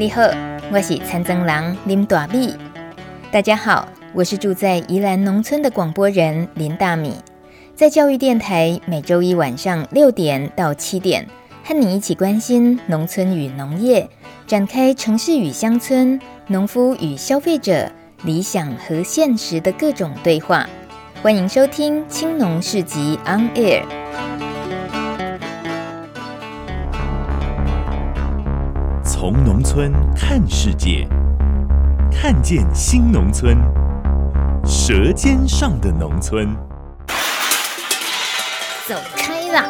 你好，我是参政郎林大米。大家好，我是住在宜兰农村的广播人林大米，在教育电台每周一晚上六点到七点，和你一起关心农村与农业，展开城市与乡村、农夫与消费者、理想和现实的各种对话。欢迎收听《青农市集 On Air》。从农村看世界，看见新农村，舌尖上的农村。走开啦！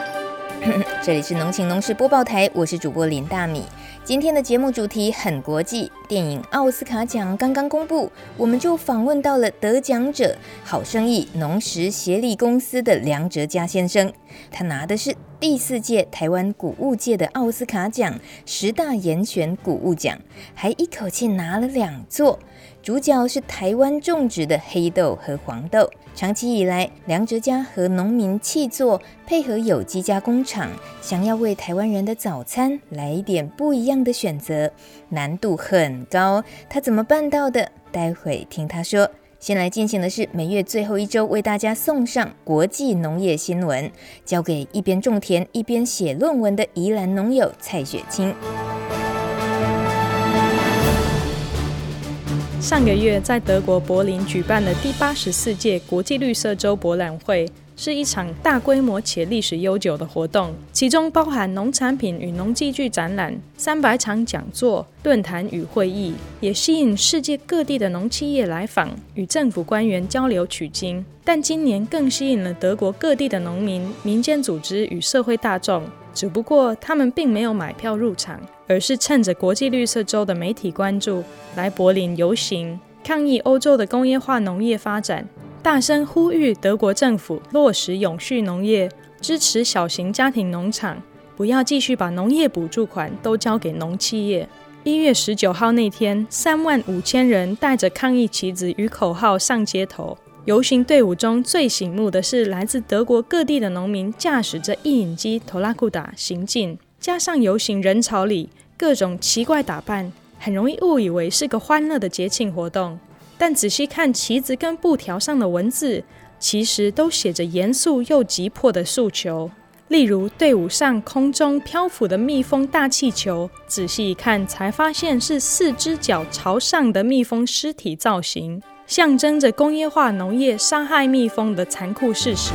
这里是农情农事播报台，我是主播林大米。今天的节目主题很国际，电影奥斯卡奖刚刚公布，我们就访问到了得奖者——好生意农时协力公司的梁哲嘉先生，他拿的是。第四届台湾谷物界的奥斯卡奖十大严选谷物奖，还一口气拿了两座。主角是台湾种植的黑豆和黄豆。长期以来，梁哲嘉和农民契作，配合有机加工厂，想要为台湾人的早餐来一点不一样的选择，难度很高。他怎么办到的？待会听他说。先来进行的是每月最后一周为大家送上国际农业新闻，交给一边种田一边写论文的宜兰农友蔡雪清。上个月在德国柏林举办的第八十四届国际绿色周博览会。是一场大规模且历史悠久的活动，其中包含农产品与农机具展览、三百场讲座、论坛与会议，也吸引世界各地的农企业来访，与政府官员交流取经。但今年更吸引了德国各地的农民、民间组织与社会大众，只不过他们并没有买票入场，而是趁着国际绿色周的媒体关注，来柏林游行，抗议欧洲的工业化农业发展。大声呼吁德国政府落实永续农业，支持小型家庭农场，不要继续把农业补助款都交给农企业。一月十九号那天，三万五千人带着抗议旗子与口号上街头。游行队伍中最醒目的是来自德国各地的农民驾驶着印引机拖拉库达行进，加上游行人潮里各种奇怪打扮，很容易误以为是个欢乐的节庆活动。但仔细看旗子跟布条上的文字，其实都写着严肃又急迫的诉求。例如，队伍上空中漂浮的蜜蜂大气球，仔细一看才发现是四只脚朝上的蜜蜂尸体造型，象征着工业化农业伤害蜜蜂的残酷事实。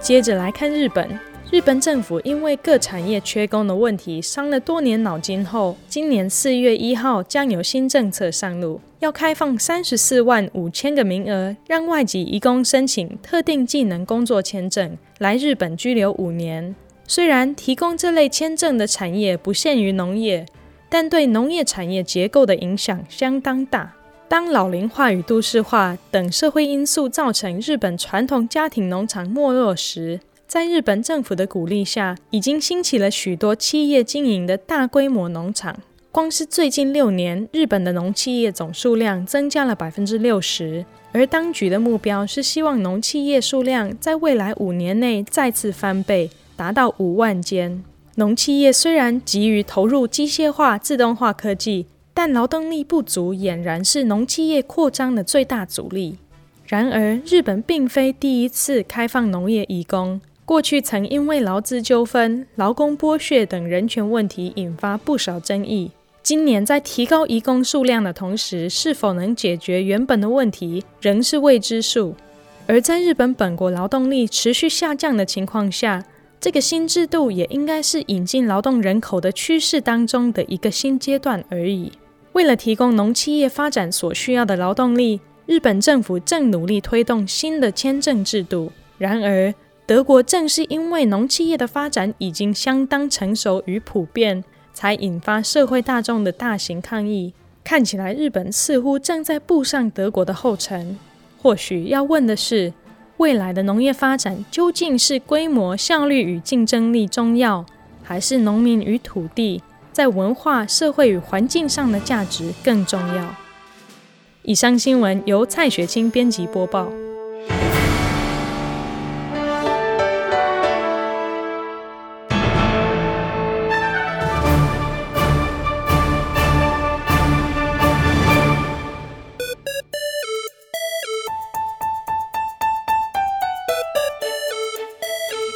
接着来看日本。日本政府因为各产业缺工的问题伤了多年脑筋后，今年四月一号将有新政策上路，要开放三十四万五千个名额，让外籍移工申请特定技能工作签证来日本居留五年。虽然提供这类签证的产业不限于农业，但对农业产业结构的影响相当大。当老龄化与都市化等社会因素造成日本传统家庭农场没落时，在日本政府的鼓励下，已经兴起了许多企业经营的大规模农场。光是最近六年，日本的农企业总数量增加了百分之六十，而当局的目标是希望农企业数量在未来五年内再次翻倍，达到五万间。农企业虽然急于投入机械化、自动化科技，但劳动力不足俨然是农企业扩张的最大阻力。然而，日本并非第一次开放农业移工。过去曾因为劳资纠纷、劳工剥削等人权问题引发不少争议。今年在提高移工数量的同时，是否能解决原本的问题，仍是未知数。而在日本本国劳动力持续下降的情况下，这个新制度也应该是引进劳动人口的趋势当中的一个新阶段而已。为了提供农企业发展所需要的劳动力，日本政府正努力推动新的签证制度。然而，德国正是因为农企业的发展已经相当成熟与普遍，才引发社会大众的大型抗议。看起来日本似乎正在步上德国的后尘。或许要问的是，未来的农业发展究竟是规模、效率与竞争力重要，还是农民与土地在文化、社会与环境上的价值更重要。以上新闻由蔡雪清编辑播报。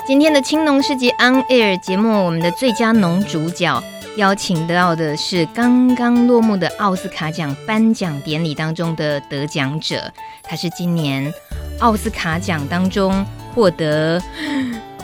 今天的青农市集 on air 节目我们的最佳农主角。邀请到的是刚刚落幕的奥斯卡奖颁奖典礼当中的得奖者，他是今年奥斯卡奖当中获得。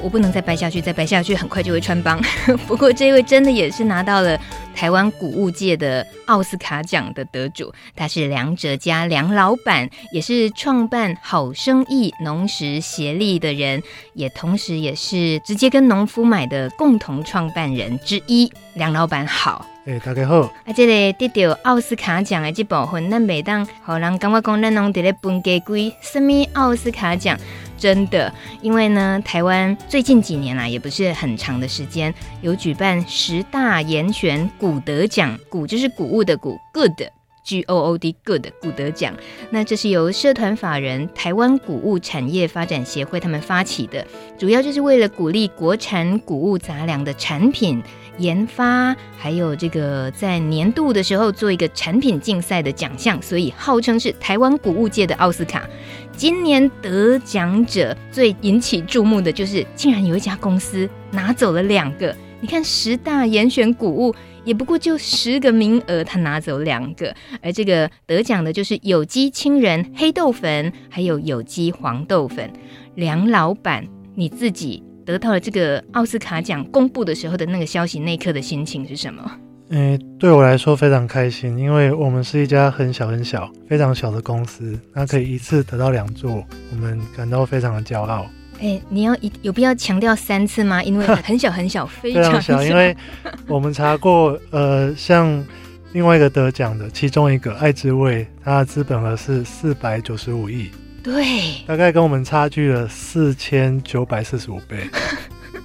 我不能再掰下去，再掰下去很快就会穿帮。不过这位真的也是拿到了台湾谷物界的奥斯卡奖的得主，他是梁哲家梁老板，也是创办好生意农食协力的人，也同时也是直接跟农夫买的共同创办人之一。梁老板好，哎、欸，大家好。啊，这里得到奥斯卡奖的这部分，咱每当好人跟我讲，咱拢在咧分给归什么奥斯卡奖？真的，因为呢，台湾最近几年啊也不是很长的时间，有举办十大严选谷得奖，谷就是谷物的谷，Good，G O O D Good，谷德奖。那这是由社团法人台湾谷物产业发展协会他们发起的，主要就是为了鼓励国产谷物杂粮的产品研发，还有这个在年度的时候做一个产品竞赛的奖项，所以号称是台湾谷物界的奥斯卡。今年得奖者最引起注目的就是，竟然有一家公司拿走了两个。你看，十大严选谷物也不过就十个名额，他拿走两个。而这个得奖的就是有机青仁黑豆粉，还有有机黄豆粉。梁老板，你自己得到了这个奥斯卡奖公布的时候的那个消息，那一刻的心情是什么？诶，对我来说非常开心，因为我们是一家很小很小、非常小的公司，那可以一次得到两座，我们感到非常的骄傲。诶，你要一有必要强调三次吗？因为很小很小，非常小。因为 我们查过，呃，像另外一个得奖的其中一个爱之味，它的资本额是四百九十五亿，对，大概跟我们差距了四千九百四十五倍。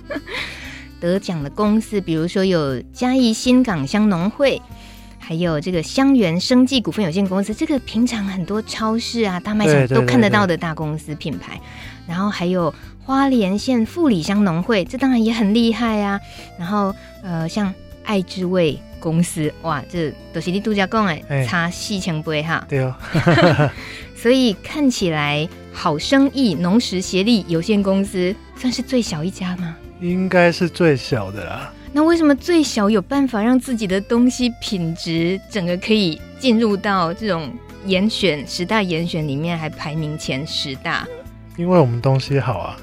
得奖的公司，比如说有嘉义新港乡农会，还有这个香源生技股份有限公司，这个平常很多超市啊、大卖场都看得到的大公司品牌。然后还有花莲县富里乡农会，这当然也很厉害啊。然后呃，像爱之味公司，哇，这都是你度假讲哎，差四千倍哈。对哦。所以看起来好生意农食协力有限公司算是最小一家吗？应该是最小的啦。那为什么最小有办法让自己的东西品质整个可以进入到这种严选十大严选里面，还排名前十大？因为我们东西好啊。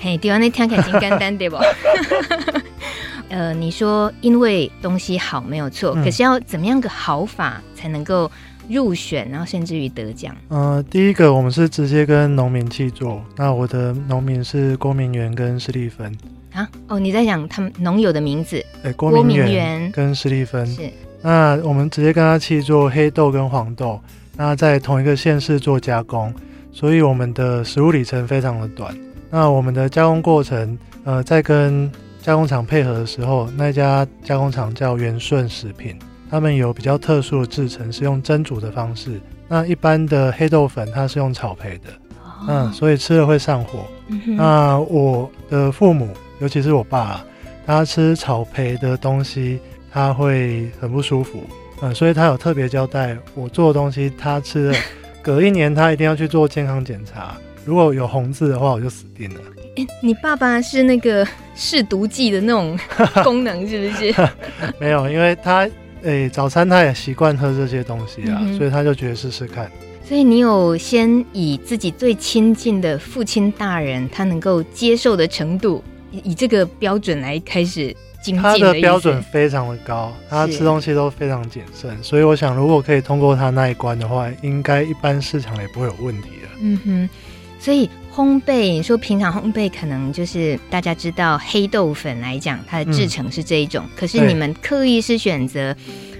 嘿，对啊，那听起来挺简单对不？呃，你说因为东西好没有错，嗯，可是要怎么样个好法才能够入选，然后甚至于得奖？呃，第一个我们是直接跟农民契作，那我的农民是郭明元跟施丽芬。啊哦，你在讲他们农友的名字？哎，郭明元跟施丽芬。是，那我们直接跟他契作黑豆跟黄豆，那在同一个县市做加工，所以我们的食物里程非常的短。那我们的加工过程，呃，在跟加工厂配合的时候，那家加工厂叫元顺食品，他们有比较特殊的制成，是用蒸煮的方式。那一般的黑豆粉，它是用炒培的，嗯，所以吃了会上火。嗯、那我的父母。尤其是我爸，他吃炒培的东西，他会很不舒服，嗯，所以他有特别交代我做的东西，他吃了，隔一年他一定要去做健康检查，如果有红字的话，我就死定了。欸，你爸爸是那个试毒剂的那种功能是不是？没有，因为他诶、欸、早餐他也习惯喝这些东西啊，嗯，所以他就觉得试试看。所以你有先以自己最亲近的父亲大人他能够接受的程度。以这个标准来开始精进，他的标准非常的高，他吃东西都非常谨慎，所以我想如果可以通过他那一关的话，应该一般市场也不会有问题了。嗯哼，所以烘焙，你说平常烘焙可能就是大家知道黑豆粉来讲，它的制成是这一种，嗯、可是你们刻意是选择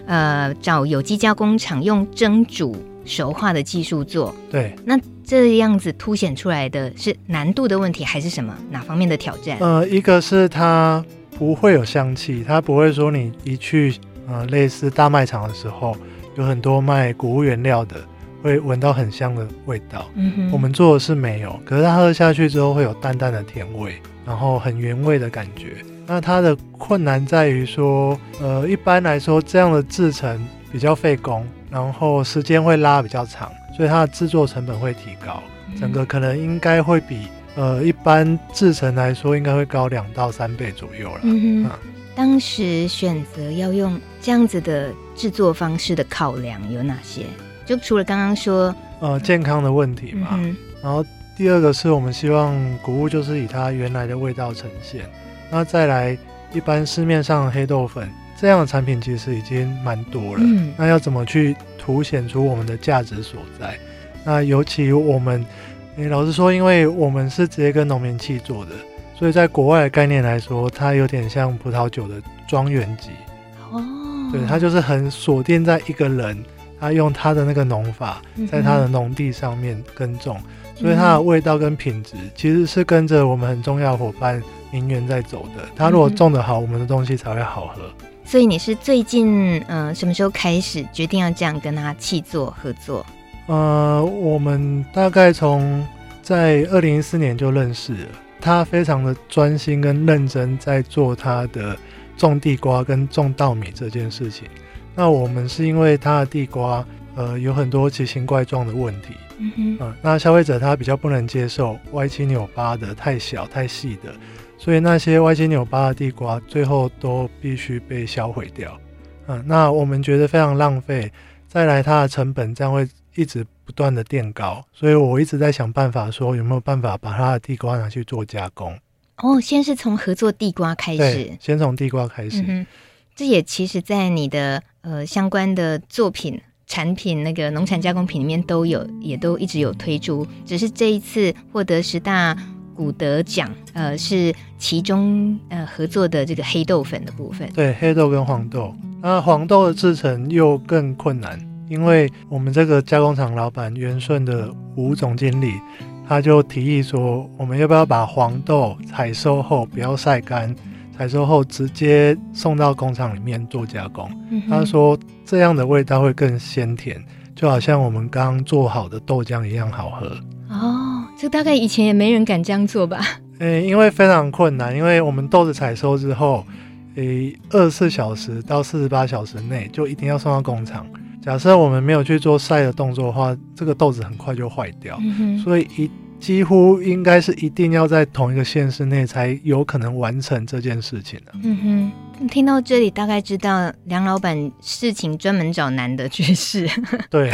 呃找有机加工厂用蒸煮熟化的技术做，对，那。这样子凸显出来的是难度的问题，还是什么哪方面的挑战？呃，一个是它不会有香气，它不会说你一去呃类似大卖场的时候，有很多卖谷物原料的，会闻到很香的味道。嗯哼，我们做的是没有，可是它喝下去之后会有淡淡的甜味，然后很原味的感觉。那它的困难在于说，呃，一般来说这样的制成比较费工，然后时间会拉比较长。所以它的制作成本会提高，整个可能应该会比呃，一般制成来说，应该会高两到三倍左右了。嗯哼，嗯，当时选择要用这样子的制作方式的考量有哪些？就除了刚刚说，呃，健康的问题嘛。嗯、然后第二个是我们希望谷物就是以它原来的味道呈现。那再来，一般市面上的黑豆粉这样的产品其实已经蛮多了。嗯，那要怎么去凸显出我们的价值所在？那尤其我们。诶，老实说，因为我们是直接跟农民契做的，所以在国外的概念来说，它有点像葡萄酒的庄园级。哦，对，它就是很锁定在一个人，他用他的那个农法，在他的农地上面耕种，嗯、所以它的味道跟品质其实是跟着我们很重要伙伴名媛在走的。他如果种得好，我们的东西才会好喝。所以你是最近嗯、呃、什么时候开始决定要这样跟他气作合作？呃，我们大概从在二零一四年就认识了，他非常的专心跟认真在做他的种地瓜跟种稻米这件事情。那我们是因为他的地瓜，呃，有很多奇形怪状的问题，嗯哼，呃，那消费者他比较不能接受歪七扭八的、太小太细的，所以那些歪七扭八的地瓜最后都必须被销毁掉。嗯、呃，那我们觉得非常浪费，再来它的成本这样会。一直不断的垫高，所以我一直在想办法，说有没有办法把它的地瓜拿去做加工。哦，先是从合作地瓜开始，先从地瓜开始。嗯，这也其实，在你的呃相关的作品、产品那个农产加工品里面都有，也都一直有推出。只是这一次获得十大古德奖，呃，是其中呃合作的这个黑豆粉的部分。对，黑豆跟黄豆，那黄豆的制成又更困难。因为我们这个加工厂老板元顺的吴总经理，他就提议说，我们要不要把黄豆采收后不要晒干，采收后直接送到工厂里面做加工。嗯、他说这样的味道会更鲜甜，就好像我们刚做好的豆浆一样好喝。哦，这大概以前也没人敢这样做吧？诶，因为非常困难，因为我们豆子采收之后，诶，二十四小时到四十八小时内就一定要送到工厂。假设我们没有去做晒的动作的话，这个豆子很快就坏掉，嗯、所以一几乎应该是一定要在同一个县市内才有可能完成这件事情的。嗯哼，听到这里大概知道梁老板事情专门找男的去试。对，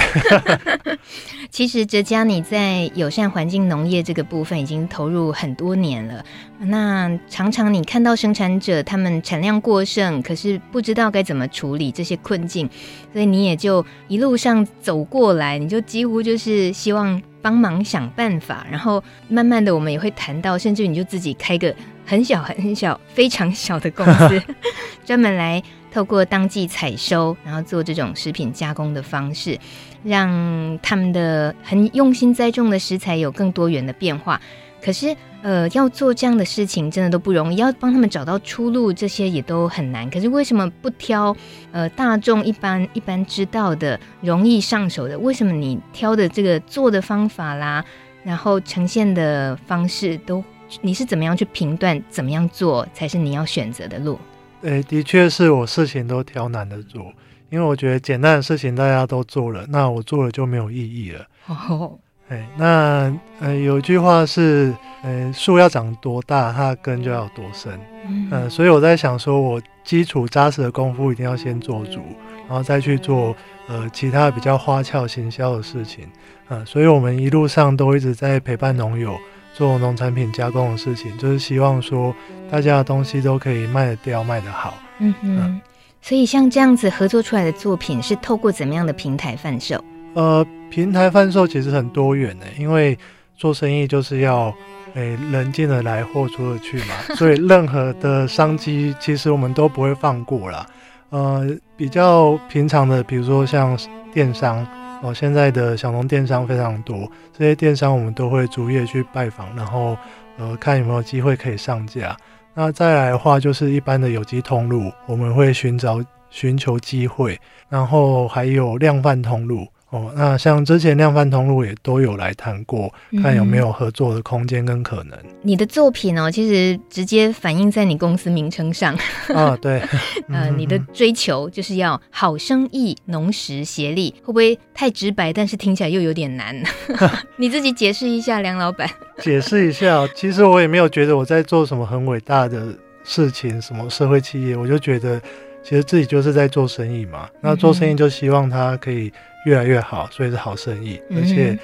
其实哲嘉你在友善环境农业这个部分已经投入很多年了。那常常你看到生产者他们产量过剩，可是不知道该怎么处理这些困境，所以你也就一路上走过来，你就几乎就是希望帮忙想办法，然后慢慢的我们也会谈到，甚至你就自己开个很小很小非常小的公司，专门来透过当季采收，然后做这种食品加工的方式，让他们的很用心栽种的食材有更多元的变化。可是，呃，要做这样的事情真的都不容易，要帮他们找到出路，这些也都很难。可是为什么不挑呃大众一般一般知道的、容易上手的？为什么你挑的这个做的方法啦，然后呈现的方式都，你是怎么样去评断怎么样做才是你要选择的路？诶，的确是我事情都挑难的做，因为我觉得简单的事情大家都做了，那我做了就没有意义了。哦。哎，那呃，有一句话是，呃，树要长多大，它的根就要多深。嗯、呃，所以我在想，说我基础扎实的功夫一定要先做足，然后再去做呃其他比较花俏行销的事情。啊、呃，所以我们一路上都一直在陪伴农友做农产品加工的事情，就是希望说大家的东西都可以卖得掉、卖得好。嗯哼，呃、所以像这样子合作出来的作品是透过怎么样的平台贩售？呃，平台贩售其实很多元的，因为做生意就是要，诶、欸，人进得来，货出得去嘛，所以任何的商机其实我们都不会放过啦。呃，比较平常的，比如说像电商哦，现在的小农电商非常多，这些电商我们都会逐页去拜访，然后呃，看有没有机会可以上架。那再来的话，就是一般的有机通路，我们会寻找寻求机会，然后还有量贩通路。哦，那像之前量贩通路也都有来谈过，看有没有合作的空间跟可能。嗯、你的作品哦，其实直接反映在你公司名称上。啊，对。呃，你的追求就是要好生意农食协力，会不会太直白？但是听起来又有点难。你自己解释一下，梁老板。解释一下，其实我也没有觉得我在做什么很伟大的事情，什么社会企业，我就觉得其实自己就是在做生意嘛。那做生意就希望它可以。越来越好，所以是好生意，而且，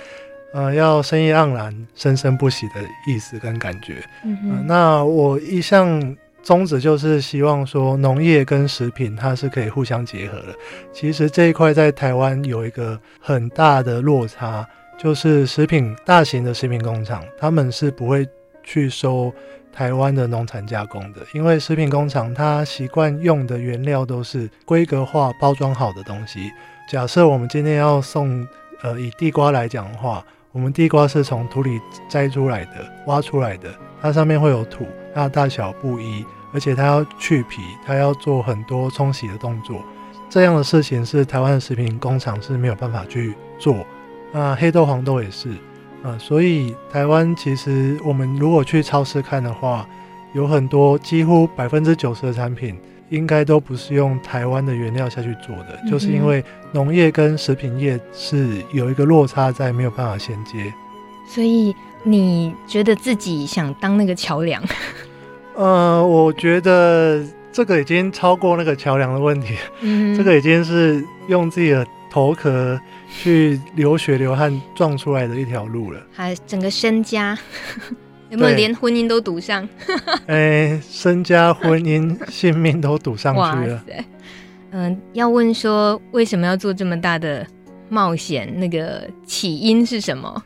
呃，要生意盎然、生生不息的意思跟感觉。嗯、呃、那我一向宗旨就是希望说，农业跟食品它是可以互相结合的。其实这一块在台湾有一个很大的落差，就是食品大型的食品工厂，他们是不会去收台湾的农产加工的，因为食品工厂它习惯用的原料都是规格化、包装好的东西。假设我们今天要送，呃，以地瓜来讲的话，我们地瓜是从土里摘出来的、挖出来的，它上面会有土，它大小不一，而且它要去皮，它要做很多冲洗的动作，这样的事情是台湾的食品工厂是没有办法去做。那黑豆、黄豆也是，啊、呃，所以台湾其实我们如果去超市看的话，有很多几乎百分之九十的产品。应该都不是用台湾的原料下去做的，嗯、就是因为农业跟食品业是有一个落差在，没有办法衔接。所以你觉得自己想当那个桥梁？呃，我觉得这个已经超过那个桥梁的问题，嗯，这个已经是用自己的头壳去流血流汗撞出来的一条路了，还整个身家。有没有连婚姻都赌上？哎、欸，身家、婚姻、性命都赌上去了。嗯、呃，要问说为什么要做这么大的冒险？那个起因是什么？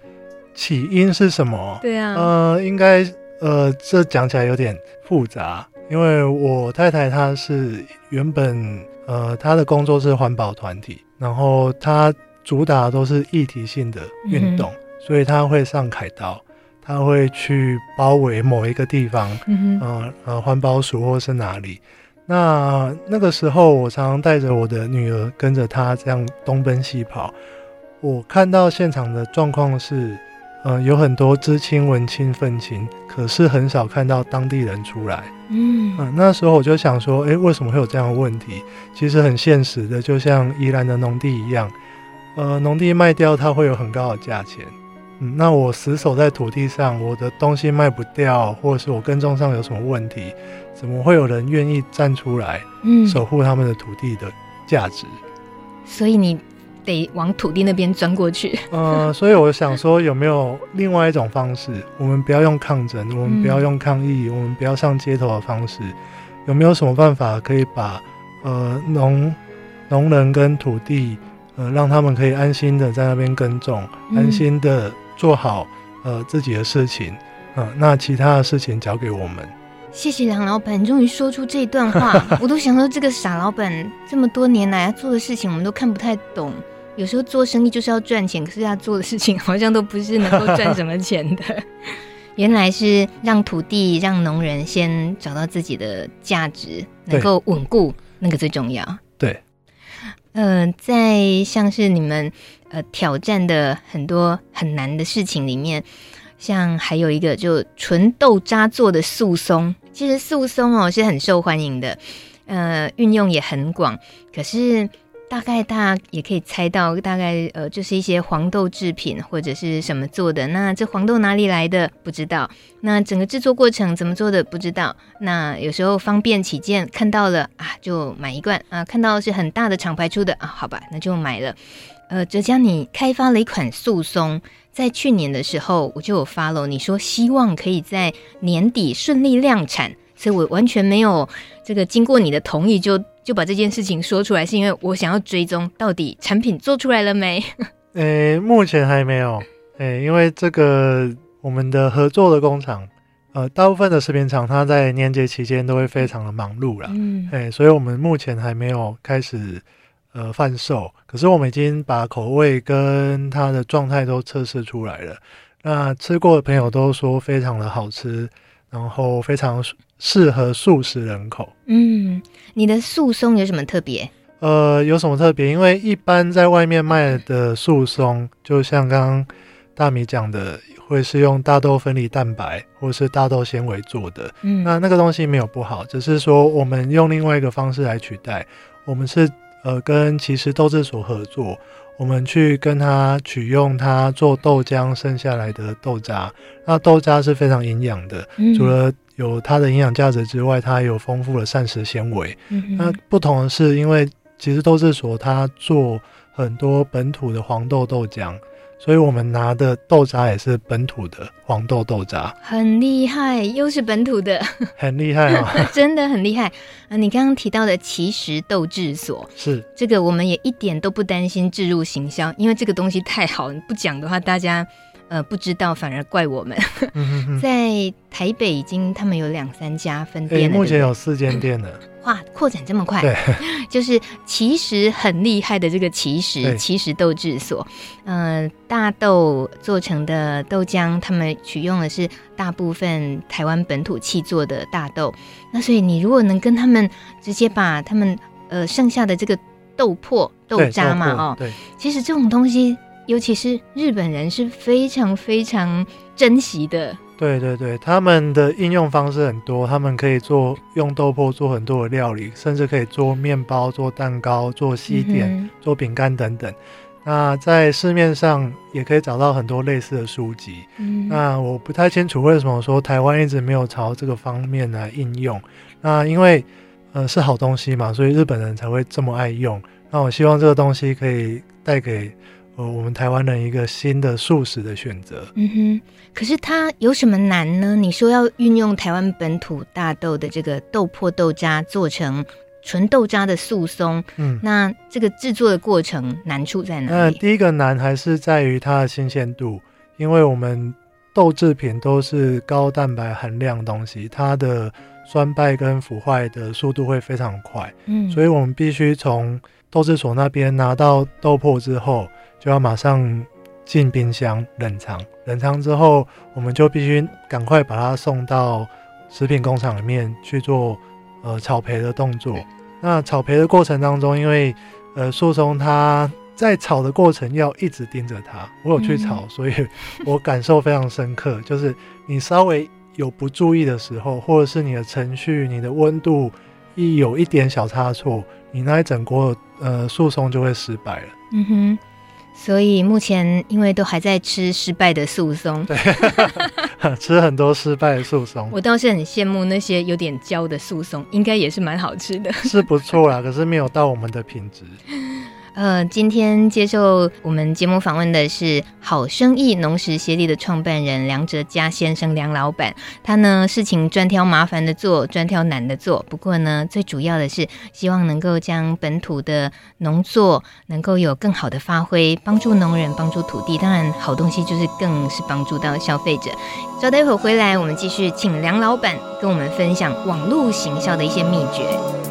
起因是什么？对啊，呃，应该呃，这讲起来有点复杂，因为我太太她是原本呃她的工作是环保团体，然后她主打都是议题性的运动，嗯、所以她会上凯道。他会去包围某一个地方，嗯呃，呃，环保署或是哪里。那那个时候，我常常带着我的女儿跟着他这样东奔西跑。我看到现场的状况是，呃，有很多知青、文青、愤青，可是很少看到当地人出来。嗯，呃，那时候我就想说，诶，为什么会有这样的问题？其实很现实的，就像宜兰的农地一样，呃，农地卖掉，它会有很高的价钱。嗯，那我死守在土地上，我的东西卖不掉，或者是我耕种上有什么问题，怎么会有人愿意站出来，嗯，守护他们的土地的价值？所以你得往土地那边钻过去。嗯，所以我想说，有没有另外一种方式？我们不要用抗争，我们不要用抗议，嗯，我们不要上街头的方式，有没有什么办法可以把呃农农人跟土地，呃，让他们可以安心的在那边耕种，嗯，安心的。做好呃自己的事情，嗯、呃，那其他的事情交给我们。谢谢梁老板，终于说出这段话，我都想说这个傻老板这么多年来做的事情，我们都看不太懂。有时候做生意就是要赚钱，可是他做的事情好像都不是能够赚什么钱的。原来是让土地、让农人先找到自己的价值，能够稳固，那个最重要。嗯、呃，在像是你们。呃，挑战的很多很难的事情里面，像还有一个就纯豆渣做的素松，其实素松哦是很受欢迎的，呃，运用也很广。可是大概大家也可以猜到，大概呃就是一些黄豆制品或者是什么做的。那这黄豆哪里来的不知道，那整个制作过程怎么做的不知道。那有时候方便起见，看到了啊就买一罐啊，看到是很大的厂牌出的啊，好吧，那就买了。呃，浙江，你开发了一款素松，在去年的时候我就有发了你说希望可以在年底顺利量产，所以我完全没有这个经过你的同意就就把这件事情说出来，是因为我想要追踪到底产品做出来了没？诶、欸，目前还没有，诶、欸，因为这个我们的合作的工厂，呃，大部分的食品厂它在年节期间都会非常的忙碌啦，嗯，诶、欸，所以我们目前还没有开始。呃，贩售，可是我们已经把口味跟它的状态都测试出来了。那吃过的朋友都说非常的好吃，然后非常适合素食人口。嗯，你的素松有什么特别？呃，有什么特别？因为一般在外面卖的素松，就像刚刚大米讲的，会是用大豆分离蛋白或是大豆纤维做的。嗯，那那个东西没有不好，只是说我们用另外一个方式来取代。我们是呃跟其实豆制所合作，我们去跟他取用它做豆浆剩下来的豆渣。那豆渣是非常营养的，嗯、除了有它的营养价值之外，它还有丰富的膳食纤维。嗯、那不同的是，因为其实豆制所它做很多本土的黄豆豆浆，所以我们拿的豆渣也是本土的黄豆豆渣，很厉害，又是本土的，很厉害啊，真的很厉害啊！你刚刚提到的其实豆制所是这个，我们也一点都不担心置入行销，因为这个东西太好，不讲的话大家。呃，不知道反而怪我们。嗯、哼哼在台北已经他们有两三家分店了，目前有四间店了。哇，扩展这么快！对，就是其实很厉害的这个其实对其实豆制所，呃，大豆做成的豆浆，他们取用的是大部分台湾本土气做的大豆。那所以你如果能跟他们直接把他们呃剩下的这个豆粕豆渣嘛，哦，对，其实这种东西。尤其是日本人是非常非常珍惜的。对对对，他们的应用方式很多，他们可以做用豆粕做很多的料理，甚至可以做面包、做蛋糕、做西点、嗯、做饼干等等。那在市面上也可以找到很多类似的书籍。嗯、那我不太清楚为什么说台湾一直没有朝这个方面来应用。那因为呃是好东西嘛，所以日本人才会这么爱用。那我希望这个东西可以带给。呃，我们台湾人一个新的素食的选择。嗯哼，可是它有什么难呢？你说要运用台湾本土大豆的这个豆粕豆渣做成纯豆渣的素松，嗯，那这个制作的过程难处在哪里？那第一个难还是在于它的新鲜度，因为我们豆制品都是高蛋白含量的东西，它的酸败跟腐坏的速度会非常快，嗯，所以我们必须从豆制所那边拿到豆粕之后。就要马上进冰箱冷藏，冷藏之后，我们就必须赶快把它送到食品工厂里面去做呃炒培的动作。那炒培的过程当中，因为呃树松它在炒的过程要一直盯着它，我有去炒，嗯、所以我感受非常深刻。就是你稍微有不注意的时候，或者是你的程序、你的温度一有一点小差错，你那一整锅呃树松就会失败了。嗯哼。所以目前因为都还在吃失败的素松，对，吃很多失败的素松。我倒是很羡慕那些有点焦的素松，应该也是蛮好吃的。是不错啦，可是没有到我们的品质。呃，今天接受我们节目访问的是好生意农食协力的创办人梁哲嘉先生，梁老板。他呢，事情专挑麻烦的做，专挑难的做。不过呢，最主要的是希望能够将本土的农作能够有更好的发挥，帮助农人，帮助土地。当然，好东西就是更是帮助到消费者。稍待会儿回来，我们继续请梁老板跟我们分享网络行销的一些秘诀。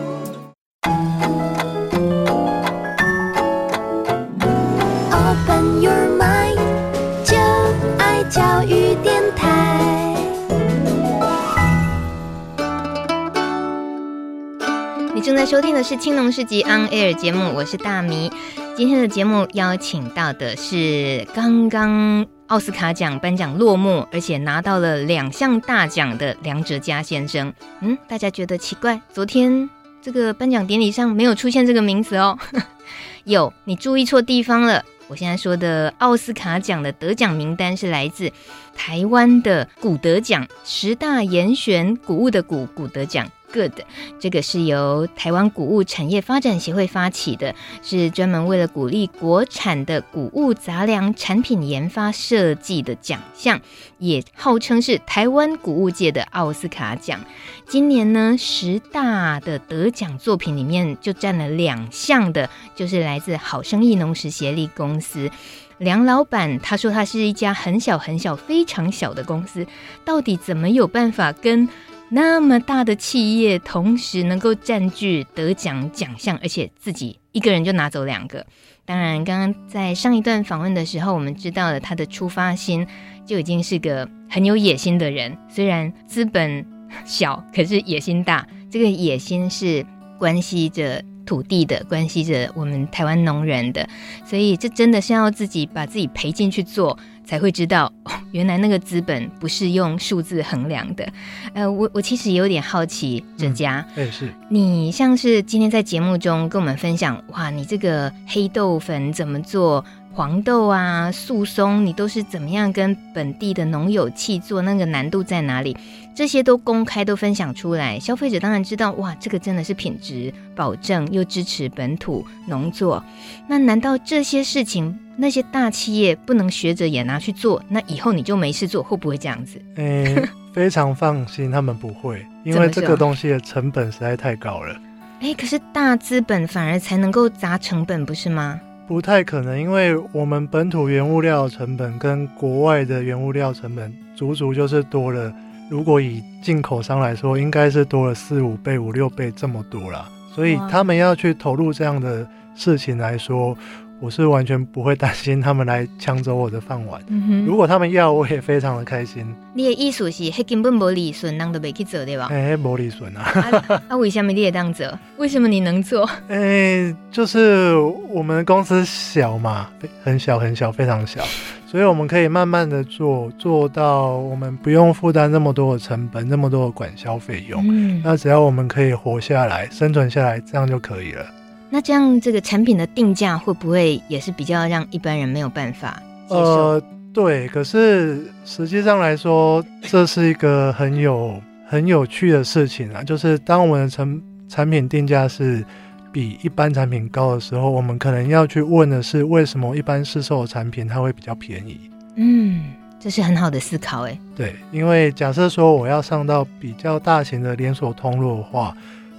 正在收听的是《青龙市集 On Air》节目，我是大米。今天的节目邀请到的是刚刚奥斯卡奖颁奖落幕，而且拿到了两项大奖的梁哲嘉先生。嗯，大家觉得奇怪？昨天这个颁奖典礼上没有出现这个名字哦。有，你注意错地方了。我现在说的奥斯卡奖的得奖名单是来自台湾的古德奖十大严选古物的古古德奖。Good，这个是由台湾谷物产业发展协会发起的，是专门为了鼓励国产的谷物杂粮产品研发设计的奖项，也号称是台湾谷物界的奥斯卡奖。今年呢，十大的得奖作品里面就占了两项的，就是来自好生意农食协力公司。梁老板他说，他是一家很小很小、非常小的公司，到底怎么有办法跟那么大的企业同时能够占据得奖奖项，而且自己一个人就拿走两个。当然，刚刚在上一段访问的时候，我们知道了他的出发心就已经是个很有野心的人。虽然资本小，可是野心大。这个野心是关系着土地的，关系着我们台湾农人的，所以这真的是要自己把自己赔进去做，才会知道，哦，原来那个资本不是用数字衡量的。呃，我我其实也有点好奇，哲嘉，哎、嗯，是你像是今天在节目中跟我们分享，哇，你这个黑豆粉怎么做？黄豆啊，素松，你都是怎么样跟本地的农友去做？那个难度在哪里？这些都公开都分享出来，消费者当然知道，哇，这个真的是品质保证又支持本土农作。那难道这些事情那些大企业不能学着也拿去做？那以后你就没事做，会不会这样子？诶、欸，非常放心，他们不会，因为这个东西的成本实在太高了。诶，可是大资本反而才能够砸成本，不是吗？不太可能，因为我们本土原物料成本跟国外的原物料成本足足就是多了。如果以进口商来说，应该是多了四五倍、五六倍这么多啦。所以他们要去投入这样的事情来说。我是完全不会担心他们来抢走我的饭碗。嗯，如果他们要，我也非常的开心。你的意思是，他根本没利润，人都没去做，对吧？哎，没利润啊！啊，啊为什么你也当做？为什么你能做？哎，就是我们公司小嘛，很小很小，非常小，所以我们可以慢慢的做，做到我们不用负担那么多的成本，那么多的管销费用。嗯，那只要我们可以活下来，生存下来，这样就可以了。那这样，这个产品的定价会不会也是比较让一般人没有办法接受？呃，对。可是实际上来说，这是一个很有很有趣的事情啊。就是当我们的成产品定价是比一般产品高的时候，我们可能要去问的是，为什么一般市售的产品它会比较便宜？嗯，这是很好的思考诶。对，因为假设说我要上到比较大型的连锁通路的话，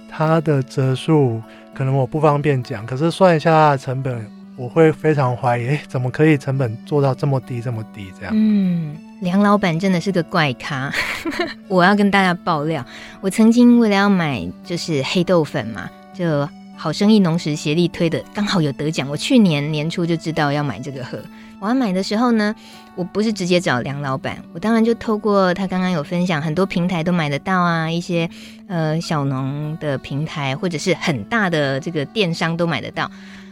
它的折数。可能我不方便讲，可是算一下它的成本，我会非常怀疑，哎，怎么可以成本做到这么低，这么低这样？嗯，梁老板真的是个怪咖。我要跟大家爆料，我曾经为了要买就是黑豆粉嘛，就好生意农时协力推的，刚好有得奖。我去年年初就知道要买这个喝。我要买的时候呢，我不是直接找梁老板，我当然就透过他刚刚有分享，很多平台都买得到啊，一些呃小农的平台或者是很大的这个电商都买得到。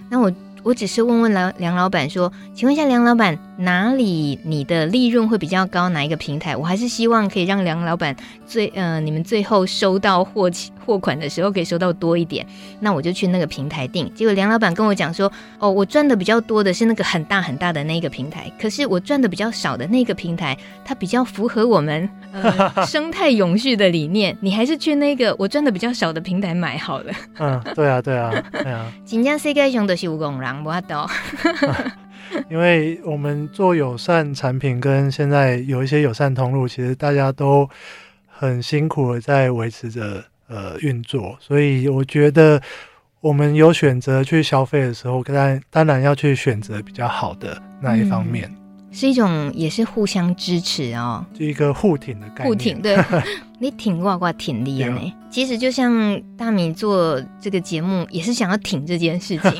那我。我只是问问梁梁老板说，请问一下梁老板，哪里你的利润会比较高？哪一个平台？我还是希望可以让梁老板最呃，你们最后收到货货款的时候可以收到多一点。那我就去那个平台订。结果梁老板跟我讲说，哦，我赚的比较多的是那个很大很大的那个平台，可是我赚的比较少的那个平台，它比较符合我们呃 生态永续的理念。你还是去那个我赚的比较少的平台买好了。嗯，对啊，对啊，对啊。真正世界上都是有工人。我懂，因为我们做友善产品，跟现在有一些友善通路，其实大家都很辛苦的在维持着呃运作，所以我觉得我们有选择去消费的时候，当然当然要去选择比较好的那一方面。嗯是一种，也是互相支持哦，就一个互挺的概念。互挺，对，你挺我，我挺你呢。其实就像大米做这个节目，也是想要挺这件事情。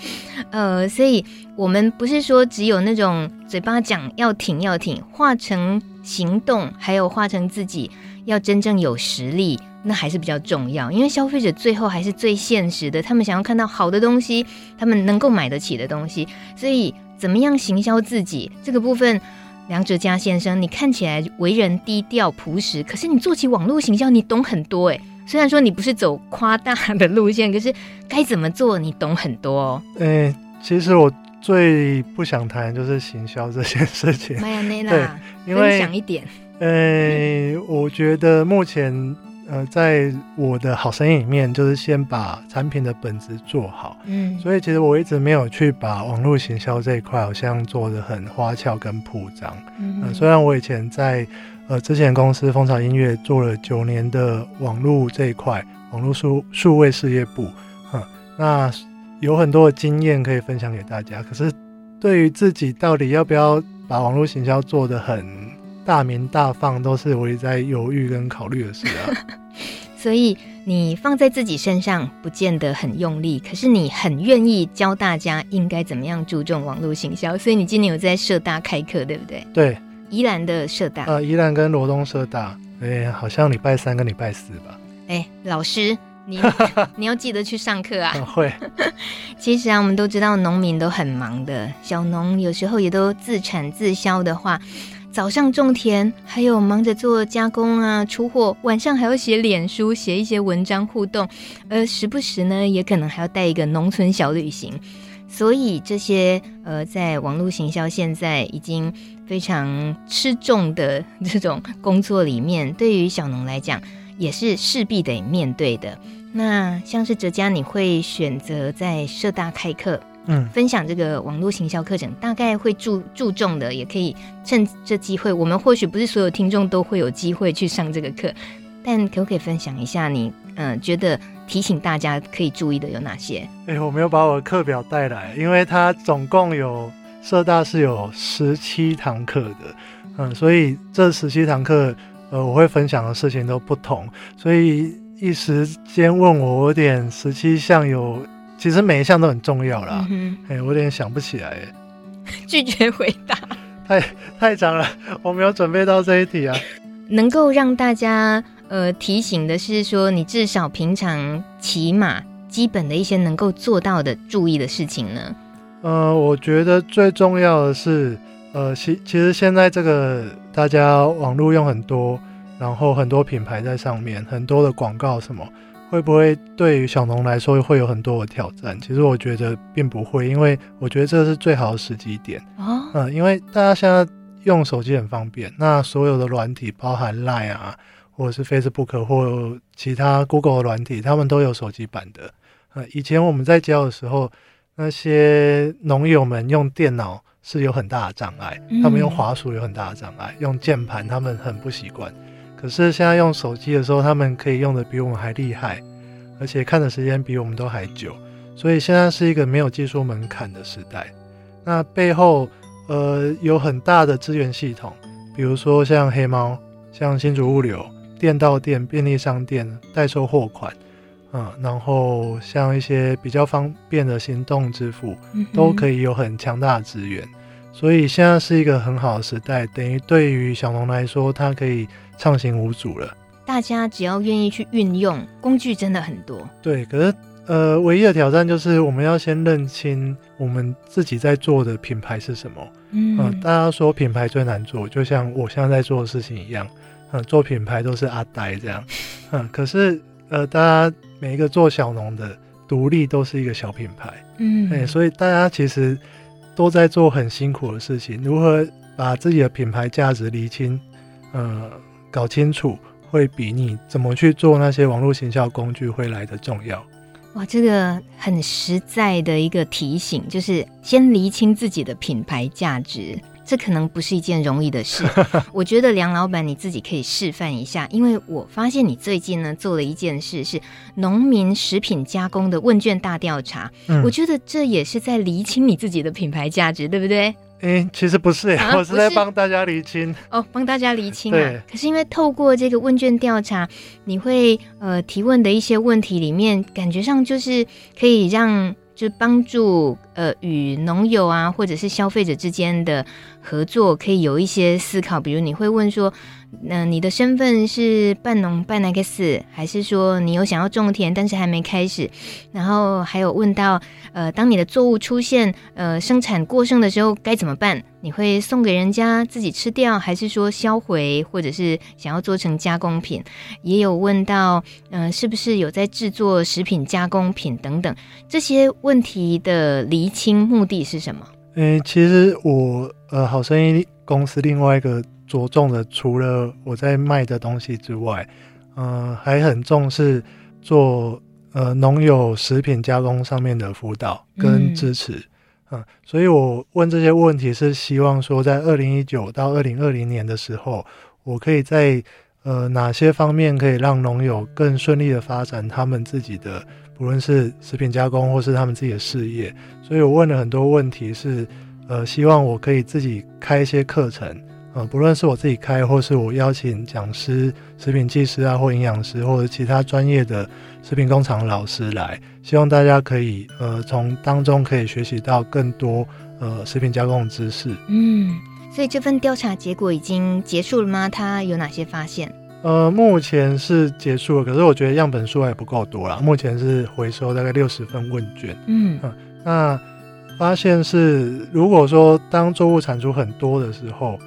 呃，所以我们不是说只有那种嘴巴讲要挺要挺，化成行动，还有化成自己要真正有实力，那还是比较重要。因为消费者最后还是最现实的，他们想要看到好的东西，他们能够买得起的东西，所以。怎么样行销自己这个部分，梁哲嘉先生，你看起来为人低调朴实，可是你做起网络行销，你懂很多诶。虽然说你不是走夸大的路线，可是该怎么做，你懂很多哦。诶，其实我最不想谈就是行销这件事情。玛雅内娜，因为想一点。诶，我觉得目前。呃，在我的好生意里面，就是先把产品的本质做好。嗯，所以其实我一直没有去把网络行销这一块好像做的很花俏跟铺张。嗯、呃，虽然我以前在呃之前公司蜂巢音乐做了九年的网络这一块，网络数数位事业部，嗯，那有很多的经验可以分享给大家。可是对于自己到底要不要把网络行销做得很大鸣大放，都是我一直在犹豫跟考虑的事啊。所以你放在自己身上不见得很用力，可是你很愿意教大家应该怎么样注重网络行销。所以你今年有在社大开课，对不对？对，宜兰的社大。呃，宜兰跟罗东社大，哎，好像礼拜三跟礼拜四吧。哎，老师，你 你要记得去上课啊。会。其实啊，我们都知道农民都很忙的，小农有时候也都自产自销的话，早上种田，还有忙着做加工啊、出货，晚上还要写脸书、写一些文章互动，呃，时不时呢，也可能还要带一个农村小旅行。所以这些呃，在网络行销现在已经非常吃重的这种工作里面，对于小农来讲，也是势必得面对的。那像是哲嘉，你会选择在社大开课，嗯，分享这个网络行销课程，大概会注注重的，也可以趁这机会，我们或许不是所有听众都会有机会去上这个课，但可不可以分享一下你，嗯、呃，觉得？提醒大家可以注意的有哪些？哎、欸，我没有把我的课表带来，因为它总共有社大是有十七堂课的，嗯，所以这十七堂课，呃，我会分享的事情都不同，所以一时间问我，我有点十七项有，其实每一项都很重要啦。哎、嗯欸，我有点想不起来，拒绝回答，太太长了，我没有准备到这一题啊，能够让大家。呃，提醒的是说，你至少平常起码基本的一些能够做到的注意的事情呢？呃，我觉得最重要的是，呃，其其实现在这个大家网络用很多，然后很多品牌在上面，很多的广告什么，会不会对于小农来说会有很多的挑战？其实我觉得并不会，因为我觉得这是最好的时机点。哦，嗯、呃，因为大家现在用手机很方便，那所有的软体包含 Line 啊。或者是 Facebook 或其他 Google 的软体，他们都有手机版的。呃，以前我们在教的时候，那些农友们用电脑是有很大的障碍，他们用滑鼠有很大的障碍，用键盘他们很不习惯。可是现在用手机的时候，他们可以用的比我们还厉害，而且看的时间比我们都还久。所以现在是一个没有技术门槛的时代。那背后呃有很大的资源系统，比如说像黑猫，像新竹物流。店到店、便利商店代收货款，嗯，然后像一些比较方便的行动支付，都可以有很强大的资源，所以现在是一个很好的时代。等于对于小农来说，它可以畅行无阻了。大家只要愿意去运用工具，真的很多。对，可是呃，唯一的挑战就是我们要先认清我们自己在做的品牌是什么。嗯，嗯，大家说品牌最难做，就像我现在在做的事情一样。嗯，做品牌都是阿呆这样，嗯，可是呃，大家每一个做小农的独立都是一个小品牌，嗯，欸，所以大家其实都在做很辛苦的事情，如何把自己的品牌价值厘清，呃，搞清楚，会比你怎么去做那些网络行销工具会来的重要。哇，这个很实在的一个提醒，就是先厘清自己的品牌价值。这可能不是一件容易的事，我觉得梁老板你自己可以示范一下，因为我发现你最近呢做了一件事，是农民食品加工的问卷大调查，嗯，我觉得这也是在厘清你自己的品牌价值，对不对？诶，其实不是，啊、我是在帮大家厘清哦，帮大家厘清啊。对。可是因为透过这个问卷调查，你会呃提问的一些问题里面，感觉上就是可以让。就帮助呃与农友啊，或者是消费者之间的合作，可以有一些思考。比如你会问说，那、你的身份是半农半 X，还是说你有想要种田，但是还没开始？然后还有问到，呃，当你的作物出现呃生产过剩的时候该怎么办？你会送给人家自己吃掉，还是说销毁，或者是想要做成加工品？也有问到，嗯、呃，是不是有在制作食品加工品等等这些问题的厘清目的是什么？嗯，其实我呃好声音公司另外一个着重的，除了我在卖的东西之外，嗯、呃，还很重视做呃农友食品加工上面的辅导跟支持。嗯嗯，所以我问这些问题是希望说，在二零一九到二零二零年的时候，我可以在呃哪些方面可以让农友更顺利的发展他们自己的，不论是食品加工或是他们自己的事业。所以我问了很多问题是，是呃希望我可以自己开一些课程，呃不论是我自己开，或是我邀请讲师、食品技师啊，或营养师，或者其他专业的食品工厂老师来。希望大家可以呃从当中可以学习到更多呃食品加工的知识。嗯，所以这份调查结果已经结束了吗？它有哪些发现？呃，目前是结束了，可是我觉得样本数还不够多啦。目前是回收大概六十份问卷，嗯，嗯，那发现是，如果说当作物产出很多的时候，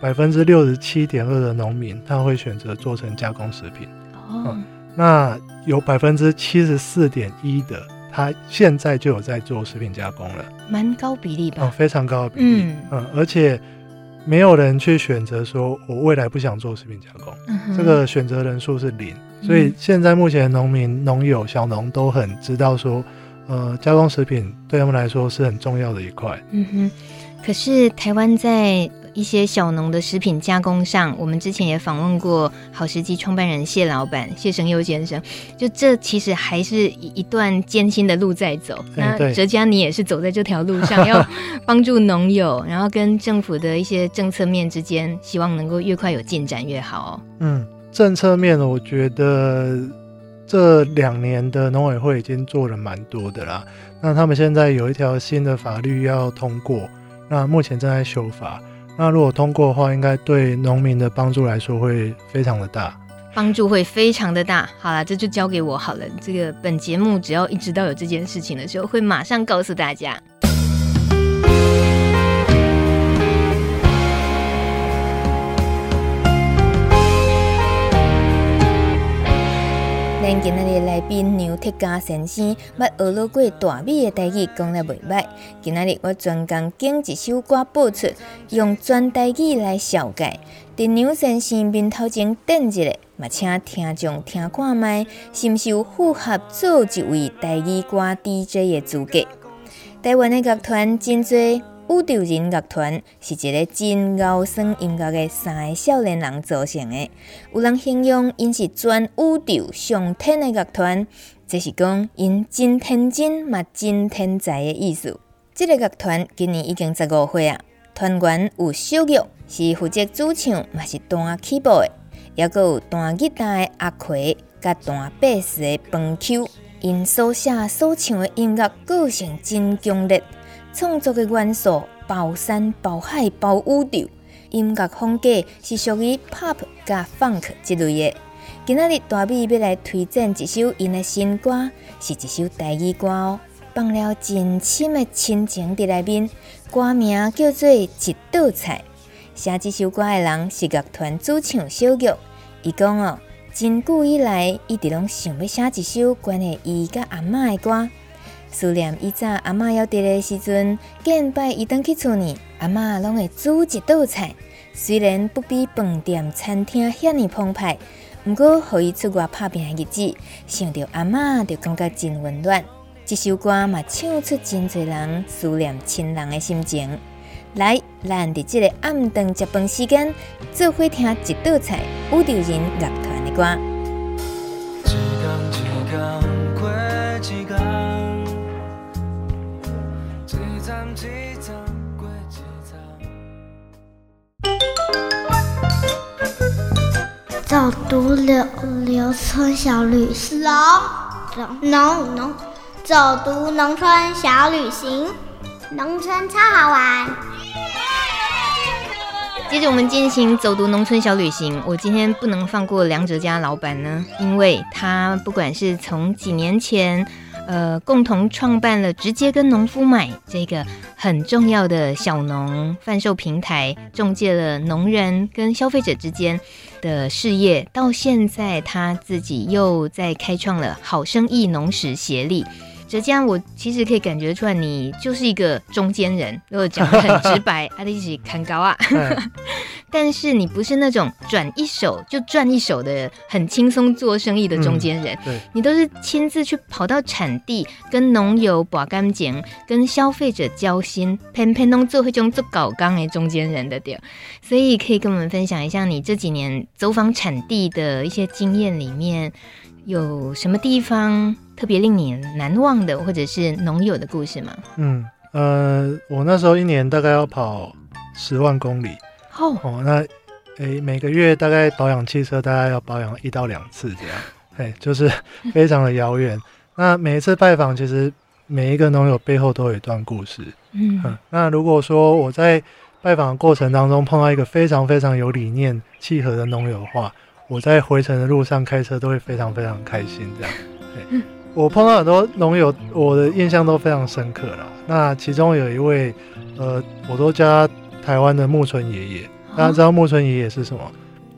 百分之六十七点二的农民他会选择做成加工食品。哦，嗯、那有百分之七十四点一的，他现在就有在做食品加工了，蛮高比例吧？嗯，非常高的比例，嗯，嗯，而且。没有人去选择说，我未来不想做食品加工，嗯、这个选择人数是零。所以现在目前农民、农友、小农都很知道说，呃，加工食品对他们来说是很重要的一块。嗯哼，可是台湾在。一些小农的食品加工上，我们之前也访问过好时机创办人谢老板谢生佑先生。就这其实还是一一段艰辛的路在走。欸、那哲嘉，你也是走在这条路上，要帮助农友，然后跟政府的一些政策面之间，希望能够越快有进展越好哦。嗯，政策面我觉得这两年的农委会已经做了蛮多的啦。那他们现在有一条新的法律要通过，那目前正在修法。那如果通过的话，应该对农民的帮助来说会非常的大，帮助会非常的大。好了，这就交给我好了。这个本节目只要一知道有这件事情的时候，会马上告诉大家。咱今仔日来宾牛铁家先生，捌学了过大米的台语讲得袂歹。今仔日我专工拣一首歌播出，用全台语来绍介。伫牛先生面头前等一下，嘛请听众听看觅，是毋是有符合做一位台语歌 DJ 的资格？台湾的乐团真多。宇宙人乐团是一个真高深音乐的三个少年人组成的，有人形容因是全宇宙上天的乐团，这是讲因真天真嘛真天才的意思。这个乐团今年已经十五岁啊，团员有小玉是负责主唱嘛是弹 keyboard 的，也阁有弹吉他的阿奎，甲弹贝斯的彭 Q，因所写所唱的音乐个性真强烈。创作的元素包山包海包宇宙，音乐风格是属于 pop 加 funk 之类的。今仔日大米要来推荐一首因的新歌，是一首台语歌哦，放了真深的亲情伫内面。歌名叫做《一道菜》，写这首歌的人是乐团主唱小玉。伊讲哦，真久以来一直拢想要写一首关于伊甲阿嬷的歌。思念以前阿嬷要伫的时阵，见拜伊登去厝呢，阿嬷拢会煮一道菜。虽然不比饭店、餐厅遐尔澎湃，毋过互伊出外打拼的日子，想着阿嬷就感觉真温暖。这首歌嘛，唱出真侪人思念亲人的心情。来，咱伫这个暗顿食饭时间，做伙听一道菜，宇宙人乐团的歌。走读农农村小旅行，农农农，走读农村小旅行，农村超好玩。接着我们进行走读农村小旅行。我今天不能放过梁哲嘉老板呢，因为他不管是从几年前。呃，共同创办了直接跟农夫买这个很重要的小农贩售平台，中介了农人跟消费者之间的事业。到现在，他自己又在开创了好生意农食协力。浙江，我其实可以感觉出来，你就是一个中间人。如果讲的很直白，阿力是看高啊。但是你不是那种转一手就赚一手的很轻松做生意的中间人。对，你都是亲自去跑到产地，跟农友把干净，跟消费者交心，偏偏弄做会种做搞刚的中间人的点。所以可以跟我们分享一下你这几年走访产地的一些经验里面。有什么地方特别令你难忘的，或者是农友的故事吗？嗯，呃，我那时候一年大概要跑十万公里哦，哦，那诶、欸，每个月大概保养汽车大概要保养一到两次这样，哎，就是非常的遥远。那每一次拜访，其实每一个农友背后都有一段故事。嗯，嗯，那如果说我在拜访的过程当中碰到一个非常非常有理念契合的农友的话。我在回程的路上开车都会非常非常开心。这样，对，我碰到很多农友，我的印象都非常深刻了。那其中有一位，呃，我都叫他台湾的木村爷爷。大家知道木村爷爷是什么？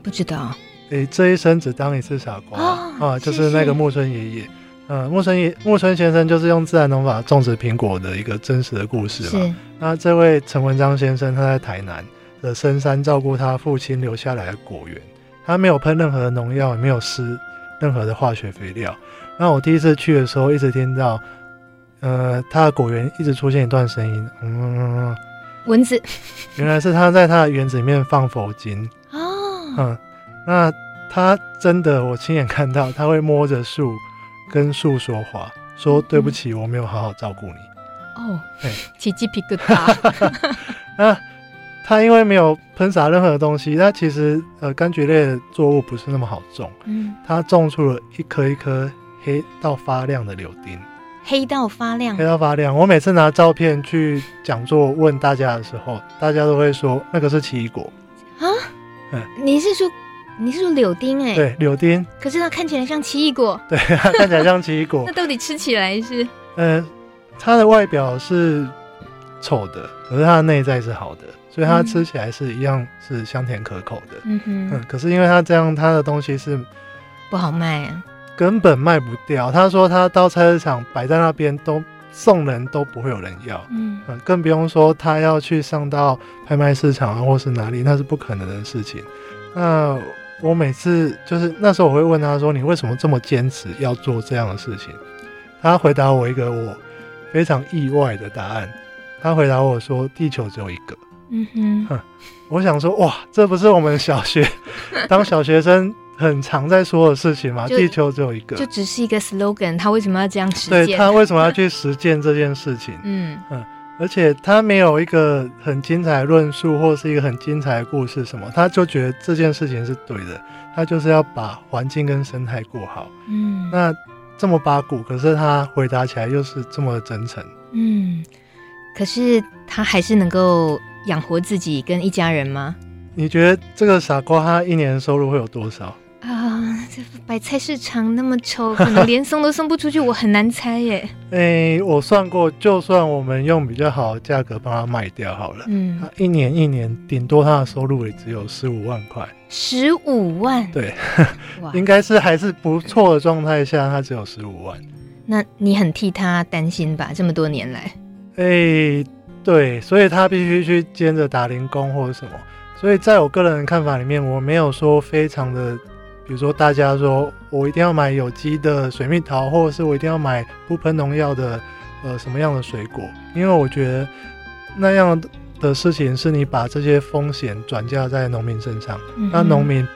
不知道。诶，这一生只当一次傻瓜啊，就是那个木村爷爷。嗯，木村爷木村先生就是用自然农法种植苹果的一个真实的故事嘛。是。那这位陈文章先生，他在台南的深山照顾他父亲留下来的果园，他没有喷任何的农药，也没有施任何的化学肥料。那我第一次去的时候，一直听到，呃，他的果园一直出现一段声音，嗯，蚊子。原来是他在他的园子里面放佛经哦。嗯，那他真的，我亲眼看到，他会摸着树。跟树说话，说对不起，我没有好好照顾你。哦，对，起鸡皮疙瘩。那他因为没有喷洒任何东西，他其实呃柑橘类的作物不是那么好种。嗯，他种出了一颗一颗黑到发亮的柳丁。黑到发亮，黑到发亮。我每次拿照片去讲座问大家的时候，大家都会说那个是奇异果。啊？嗯，你是说？你是说柳丁哎、欸？对，柳丁。可是它看起来像奇异果。对，它看起来像奇异果。那到底吃起来是？嗯，它的外表是丑的，可是它的内在是好的，所以它吃起来是一样是香甜可口的。嗯哼。嗯，可是因为它这样，它的东西是不好卖啊，根本卖不掉。他说他到菜市场摆在那边都送人都不会有人要。嗯，嗯，更不用说他要去上到拍卖市场啊，或是哪里，那是不可能的事情。那。我每次就是那时候，我会问他说：“你为什么这么坚持要做这样的事情？”他回答我一个我非常意外的答案。他回答我说：“地球只有一个。”嗯哼，我想说，哇，这不是我们小学 当小学生很常在说的事情嘛？地球只有一个，就只是一个 slogan。他为什么要这样实践？对，他为什么要去实践这件事情？嗯嗯。而且他没有一个很精彩的论述，或是一个很精彩的故事什么，他就觉得这件事情是对的，他就是要把环境跟生态过好。嗯，那这么八股，可是他回答起来又是这么真诚。嗯，可是他还是能够养活自己跟一家人吗？你觉得这个傻瓜他一年收入会有多少？啊，这白菜市场那么丑，可能连送都送不出去，我很难猜耶。哎、欸，我算过，就算我们用比较好的价格帮他卖掉好了，嗯，他一年一年顶多他的收入也只有十五万块。十五万？对，哇 应该是还是不错的状态下，他只有十五万。那你很替他担心吧？这么多年来，哎、欸，对，所以他必须去兼着打零工或者什么。所以在我个人的看法里面，我没有说非常的。比如说，大家说我一定要买有机的水蜜桃，或者是我一定要买不喷农药的，呃，什么样的水果？因为我觉得那样的事情是你把这些风险转嫁在农民身上。嗯、那农民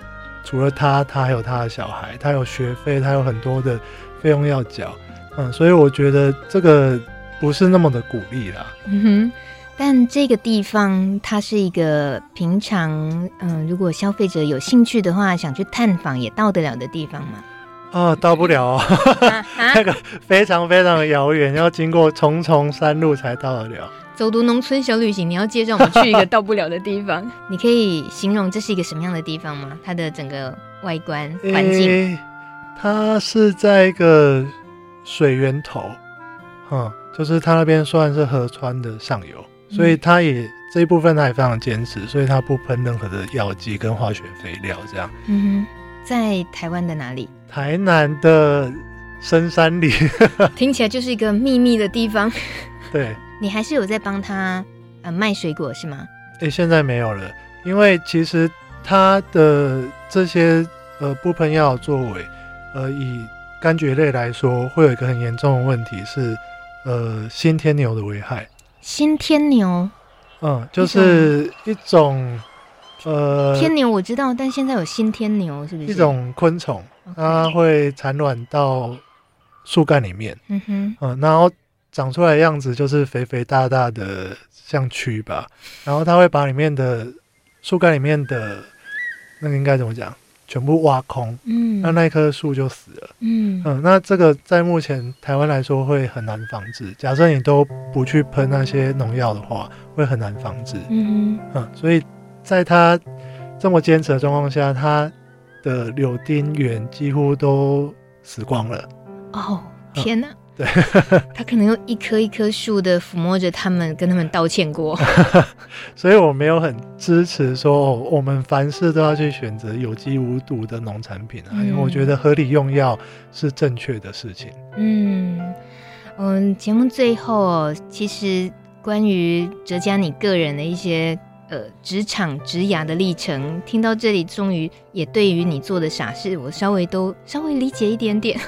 除了他，他还有他的小孩，他有学费，他有很多的费用要缴。嗯，所以我觉得这个不是那么的鼓励啦。嗯哼。但这个地方，它是一个平常，嗯、呃，如果消费者有兴趣的话，想去探访也到得了的地方吗？啊，到不了哦，那个非常非常的遥远，要经过重重山路才到得了。走读农村小旅行，你要介绍我们去一个到不了的地方，你可以形容这是一个什么样的地方吗？它的整个外观环境、欸，它是在一个水源头，嗯，就是它那边算是河川的上游。所以他也这一部分他也非常坚持，所以他不喷任何的药剂跟化学肥料，这样。嗯哼，在台湾的哪里？台南的深山里，听起来就是一个秘密的地方。对，你还是有在帮他呃卖水果是吗？诶、欸，现在没有了，因为其实他的这些呃不喷药作为，呃以柑橘类来说，会有一个很严重的问题是呃新天牛的危害。新天牛，嗯，就是一种，呃，天牛我知道，但现在有新天牛，是不是？一种昆虫，它会产卵到树干里面，嗯哼，嗯，然后长出来的样子就是肥肥大大的，像蛆吧，然后它会把里面的树干里面的那个应该怎么讲？全部挖空，嗯，那那棵树就死了，嗯嗯，那这个在目前台湾来说会很难防治。假设你都不去喷那些农药的话，会很难防治，嗯嗯，所以在他这么坚持的状况下，他的柳丁园几乎都死光了。哦，天哪！对，他可能用一棵一棵树的抚摸着他们，跟他们道歉过。所以我没有很支持说，哦，我们凡事都要去选择有机无毒的农产品啊，嗯，因为我觉得合理用药是正确的事情。嗯嗯，节目最后其实关于哲佳你个人的一些。呃，职场职涯的历程，听到这里，终于也对于你做的傻事，我稍微都稍微理解一点点。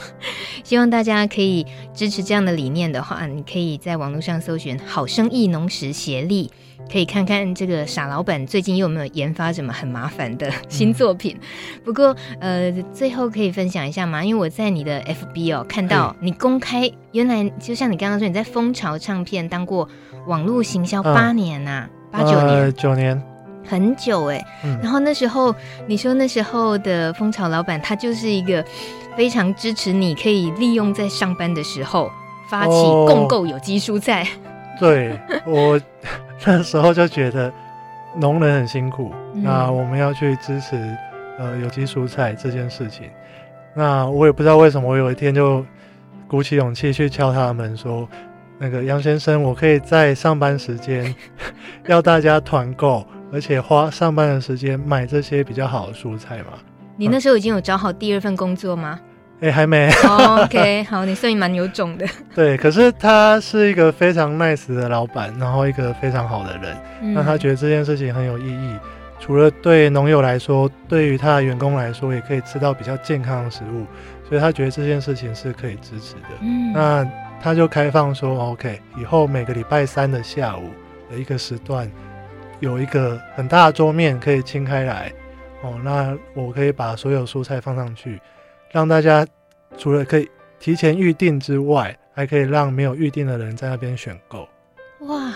希望大家可以支持这样的理念的话，你可以在网络上搜寻“好生意农食协力”，可以看看这个傻老板最近有没有研发什么很麻烦的新作品。嗯、不过，呃，最后可以分享一下吗？因为我在你的 FB 哦看到你公开，原来就像你刚刚说，你在蜂巢唱片当过网络行销八年呐、啊。嗯八九年，呃、九年，很久哎、嗯。然后那时候你说那时候的蜂巢老板，他就是一个非常支持你可以利用在上班的时候发起共购有机蔬菜。哦、对我 那时候就觉得农人很辛苦，嗯、那我们要去支持呃有机蔬菜这件事情。那我也不知道为什么，我有一天就鼓起勇气去敲他们说。那个杨先生，我可以在上班时间 要大家团购，而且花上班的时间买这些比较好的蔬菜吗？你那时候已经有找好第二份工作吗？哎、欸，还没。Oh, OK，好，你算你蛮有种的。对，可是他是一个非常 nice 的老板，然后一个非常好的人。那、嗯、他觉得这件事情很有意义，除了对农友来说，对于他的员工来说，也可以吃到比较健康的食物，所以他觉得这件事情是可以支持的。嗯，那。他就开放说，OK，以后每个礼拜三的下午的一个时段，有一个很大的桌面可以清开来，哦，那我可以把所有蔬菜放上去，让大家除了可以提前预定之外，还可以让没有预定的人在那边选购。哇，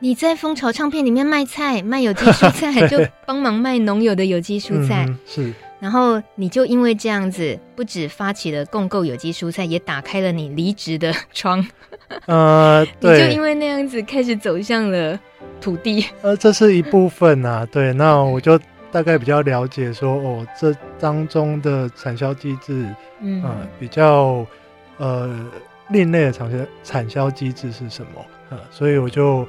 你在蜂巢唱片里面卖菜，卖有机蔬菜，就帮忙卖农友的有机蔬菜，嗯、是。然后你就因为这样子，不止发起了共购有机蔬菜，也打开了你离职的 窗。呃，对，你就因为那样子开始走向了土地。呃，这是一部分啊，对。那我就大概比较了解说，哦，这当中的产销机制，嗯、呃，比较呃另类的产销产销机制是什么？呃，所以我就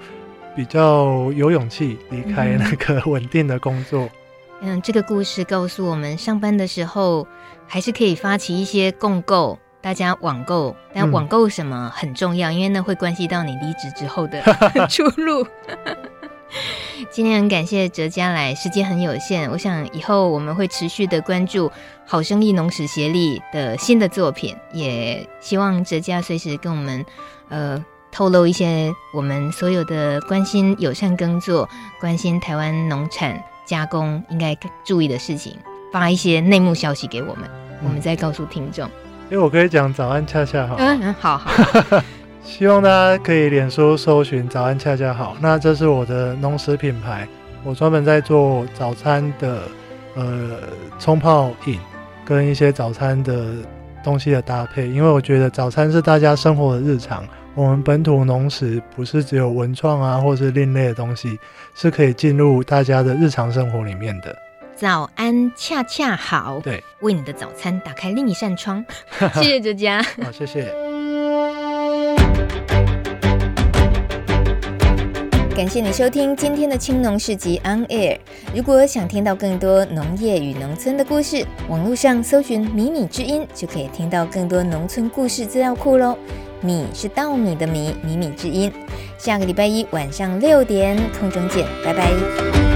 比较有勇气离开那个 稳定的工作。嗯，这个故事告诉我们，上班的时候还是可以发起一些共购，大家网购。但网购什么很重要，嗯、因为那会关系到你离职之后的 出路。今天很感谢哲嘉来，时间很有限，我想以后我们会持续的关注好生意农史协力的新的作品，也希望哲嘉随时跟我们呃透露一些我们所有的关心友善耕作，关心台湾农产。加工应该注意的事情，发一些内幕消息给我们，嗯、我们再告诉听众。因为我可以讲早安恰恰好。嗯嗯，好好。希望大家可以脸书搜寻早安恰恰好。那这是我的农食品牌，我专门在做早餐的呃冲泡饮跟一些早餐的东西的搭配，因为我觉得早餐是大家生活的日常。我们本土农食不是只有文创啊，或是另类的东西，是可以进入大家的日常生活里面的。早安，恰恰好。对，为你的早餐打开另一扇窗。谢谢哲嘉。好，谢谢。感谢你收听今天的青农市集 On Air。如果想听到更多农业与农村的故事，网络上搜寻“米米之音”就可以听到更多农村故事资料库喽。米是稻米的米，米米之音。下个礼拜一晚上六点空中见，拜拜。